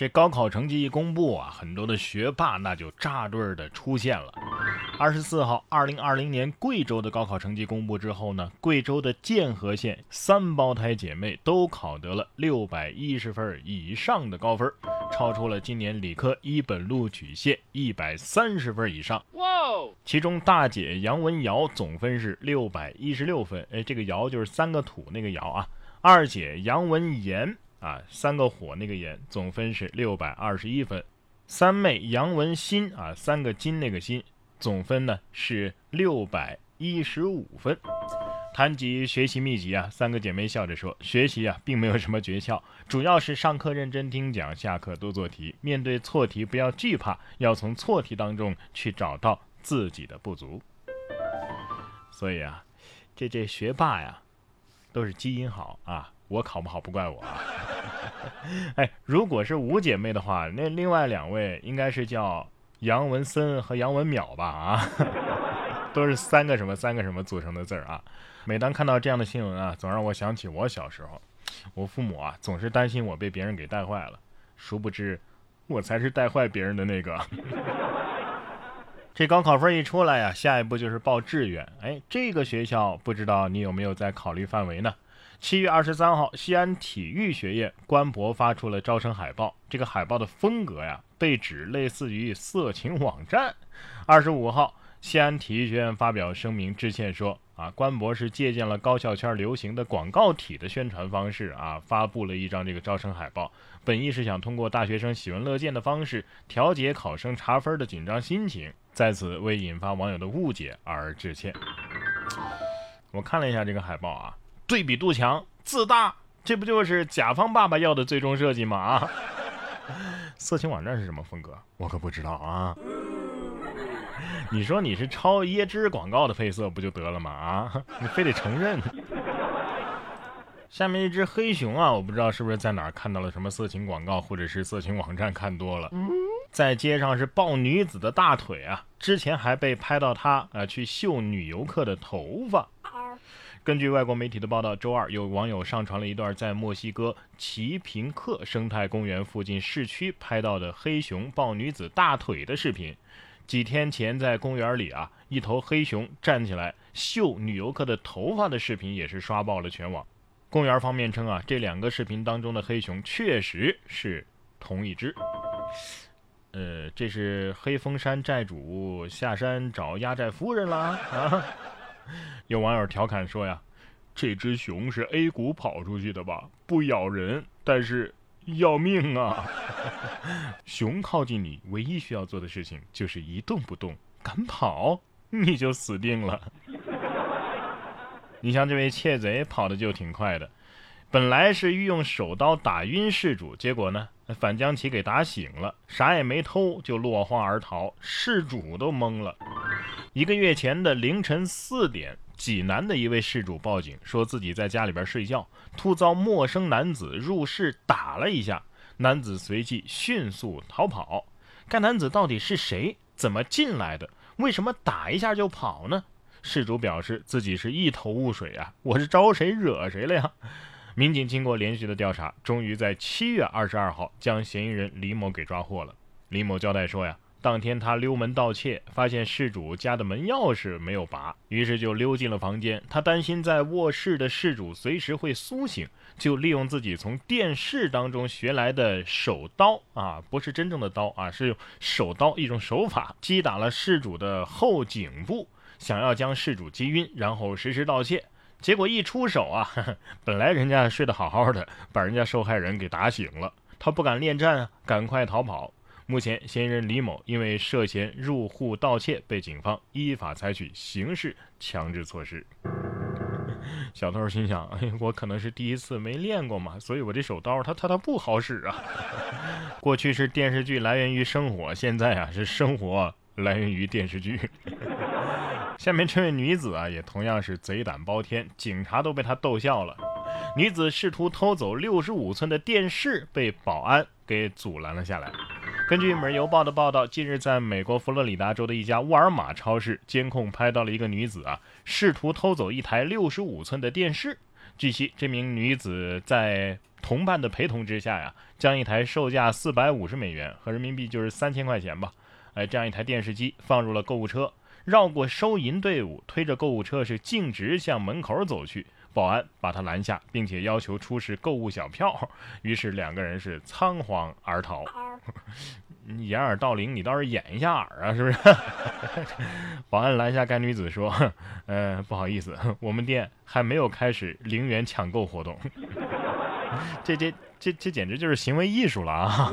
这高考成绩一公布啊，很多的学霸那就扎堆儿的出现了。二十四号，二零二零年贵州的高考成绩公布之后呢，贵州的剑河县三胞胎姐妹都考得了六百一十分以上的高分，超出了今年理科一本录取线一百三十分以上。哇！其中大姐杨文瑶总分是六百一十六分，哎，这个瑶就是三个土那个瑶啊。二姐杨文妍。啊，三个火那个炎总分是六百二十一分，三妹杨文新啊，三个金那个新总分呢是六百一十五分。谈及学习秘籍啊，三个姐妹笑着说：“学习啊，并没有什么诀窍，主要是上课认真听讲，下课多做题，面对错题不要惧怕，要从错题当中去找到自己的不足。所以啊，这这学霸呀，都是基因好啊。”我考不好不怪我啊！哎，如果是五姐妹的话，那另外两位应该是叫杨文森和杨文淼吧？啊，都是三个什么三个什么组成的字儿啊！每当看到这样的新闻啊，总让我想起我小时候，我父母啊总是担心我被别人给带坏了，殊不知我才是带坏别人的那个。这高考分一出来呀，下一步就是报志愿。哎，这个学校不知道你有没有在考虑范围呢？七月二十三号，西安体育学院官博发出了招生海报。这个海报的风格呀，被指类似于色情网站。二十五号，西安体育学院发表声明致歉说：“啊，官博是借鉴了高校圈流行的广告体的宣传方式啊，发布了一张这个招生海报。本意是想通过大学生喜闻乐见的方式调节考生查分的紧张心情，在此为引发网友的误解而致歉。”我看了一下这个海报啊。对比度强，自大，这不就是甲方爸爸要的最终设计吗？啊，色情网站是什么风格？我可不知道啊。你说你是抄椰汁广告的配色不就得了吗？啊，你非得承认。下面一只黑熊啊，我不知道是不是在哪儿看到了什么色情广告，或者是色情网站看多了，在街上是抱女子的大腿啊，之前还被拍到他啊去秀女游客的头发。根据外国媒体的报道，周二有网友上传了一段在墨西哥奇平克生态公园附近市区拍到的黑熊抱女子大腿的视频。几天前在公园里啊，一头黑熊站起来秀女游客的头发的视频也是刷爆了全网。公园方面称啊，这两个视频当中的黑熊确实是同一只。呃，这是黑风山寨主下山找压寨夫人啦啊！有网友调侃说呀：“这只熊是 A 股跑出去的吧？不咬人，但是要命啊！熊靠近你，唯一需要做的事情就是一动不动，敢跑你就死定了。你像这位窃贼跑的就挺快的，本来是欲用手刀打晕事主，结果呢，反将其给打醒了，啥也没偷就落荒而逃，事主都懵了。”一个月前的凌晨四点，济南的一位事主报警，说自己在家里边睡觉，突遭陌生男子入室打了一下，男子随即迅速逃跑。该男子到底是谁？怎么进来的？为什么打一下就跑呢？事主表示自己是一头雾水啊，我是招谁惹谁了呀？民警经过连续的调查，终于在七月二十二号将嫌疑人李某给抓获了。李某交代说呀。当天他溜门盗窃，发现事主家的门钥匙没有拔，于是就溜进了房间。他担心在卧室的事主随时会苏醒，就利用自己从电视当中学来的手刀啊，不是真正的刀啊，是用手刀一种手法，击打了事主的后颈部，想要将事主击晕，然后实施盗窃。结果一出手啊，本来人家睡得好好的，把人家受害人给打醒了，他不敢恋战啊，赶快逃跑。目前，嫌疑人李某因为涉嫌入户盗窃，被警方依法采取刑事强制措施。小偷心想：哎，我可能是第一次没练过嘛，所以我这手刀它它它不好使啊。过去是电视剧来源于生活，现在啊是生活来源于电视剧。下面这位女子啊，也同样是贼胆包天，警察都被她逗笑了。女子试图偷走六十五寸的电视，被保安给阻拦了下来。根据《每日邮报》的报道，近日在美国佛罗里达州的一家沃尔玛超市，监控拍到了一个女子啊，试图偷走一台六十五寸的电视。据悉，这名女子在同伴的陪同之下呀，将一台售价四百五十美元和人民币就是三千块钱吧，哎，这样一台电视机放入了购物车，绕过收银队伍，推着购物车是径直向门口走去。保安把他拦下，并且要求出示购物小票，于是两个人是仓皇而逃。掩耳盗铃，你倒是掩一下耳啊，是不是？保安拦下该女子说：“呃，不好意思，我们店还没有开始零元抢购活动。”这这这这简直就是行为艺术了啊！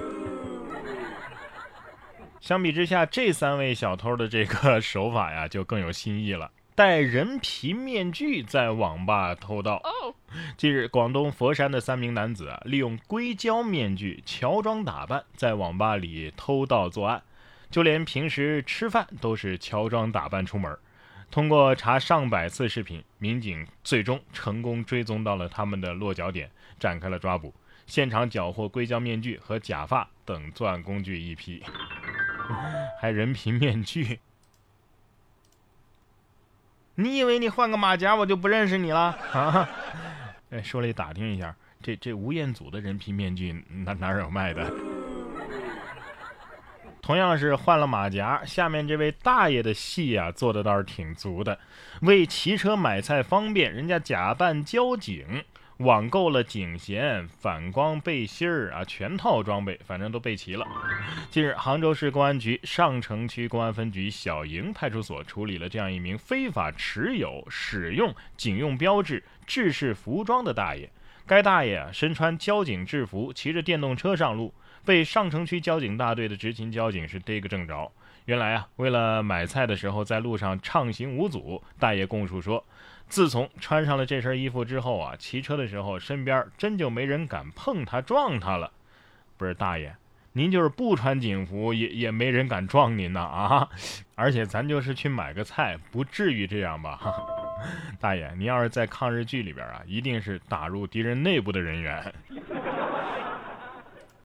相比之下，这三位小偷的这个手法呀，就更有新意了。戴人皮面具在网吧偷盗。近日，广东佛山的三名男子啊，利用硅胶面具乔装打扮，在网吧里偷盗作案，就连平时吃饭都是乔装打扮出门。通过查上百次视频，民警最终成功追踪到了他们的落脚点，展开了抓捕。现场缴获硅胶面具和假发等作案工具一批，还人皮面具。你以为你换个马甲我就不认识你了啊？哎，说来打听一下，这这吴彦祖的人皮面具哪哪有卖的？同样是换了马甲，下面这位大爷的戏啊做的倒是挺足的，为骑车买菜方便，人家假扮交警。网购了警衔、反光背心儿啊，全套装备，反正都备齐了。近日，杭州市公安局上城区公安分局小营派出所处理了这样一名非法持有、使用警用标志、制式服装的大爷。该大爷啊，身穿交警制服，骑着电动车上路，被上城区交警大队的执勤交警是逮个正着。原来啊，为了买菜的时候在路上畅行无阻，大爷供述说。自从穿上了这身衣服之后啊，骑车的时候身边真就没人敢碰他、撞他了。不是大爷，您就是不穿警服也也没人敢撞您呐啊！而且咱就是去买个菜，不至于这样吧？大爷，您要是在抗日剧里边啊，一定是打入敌人内部的人员。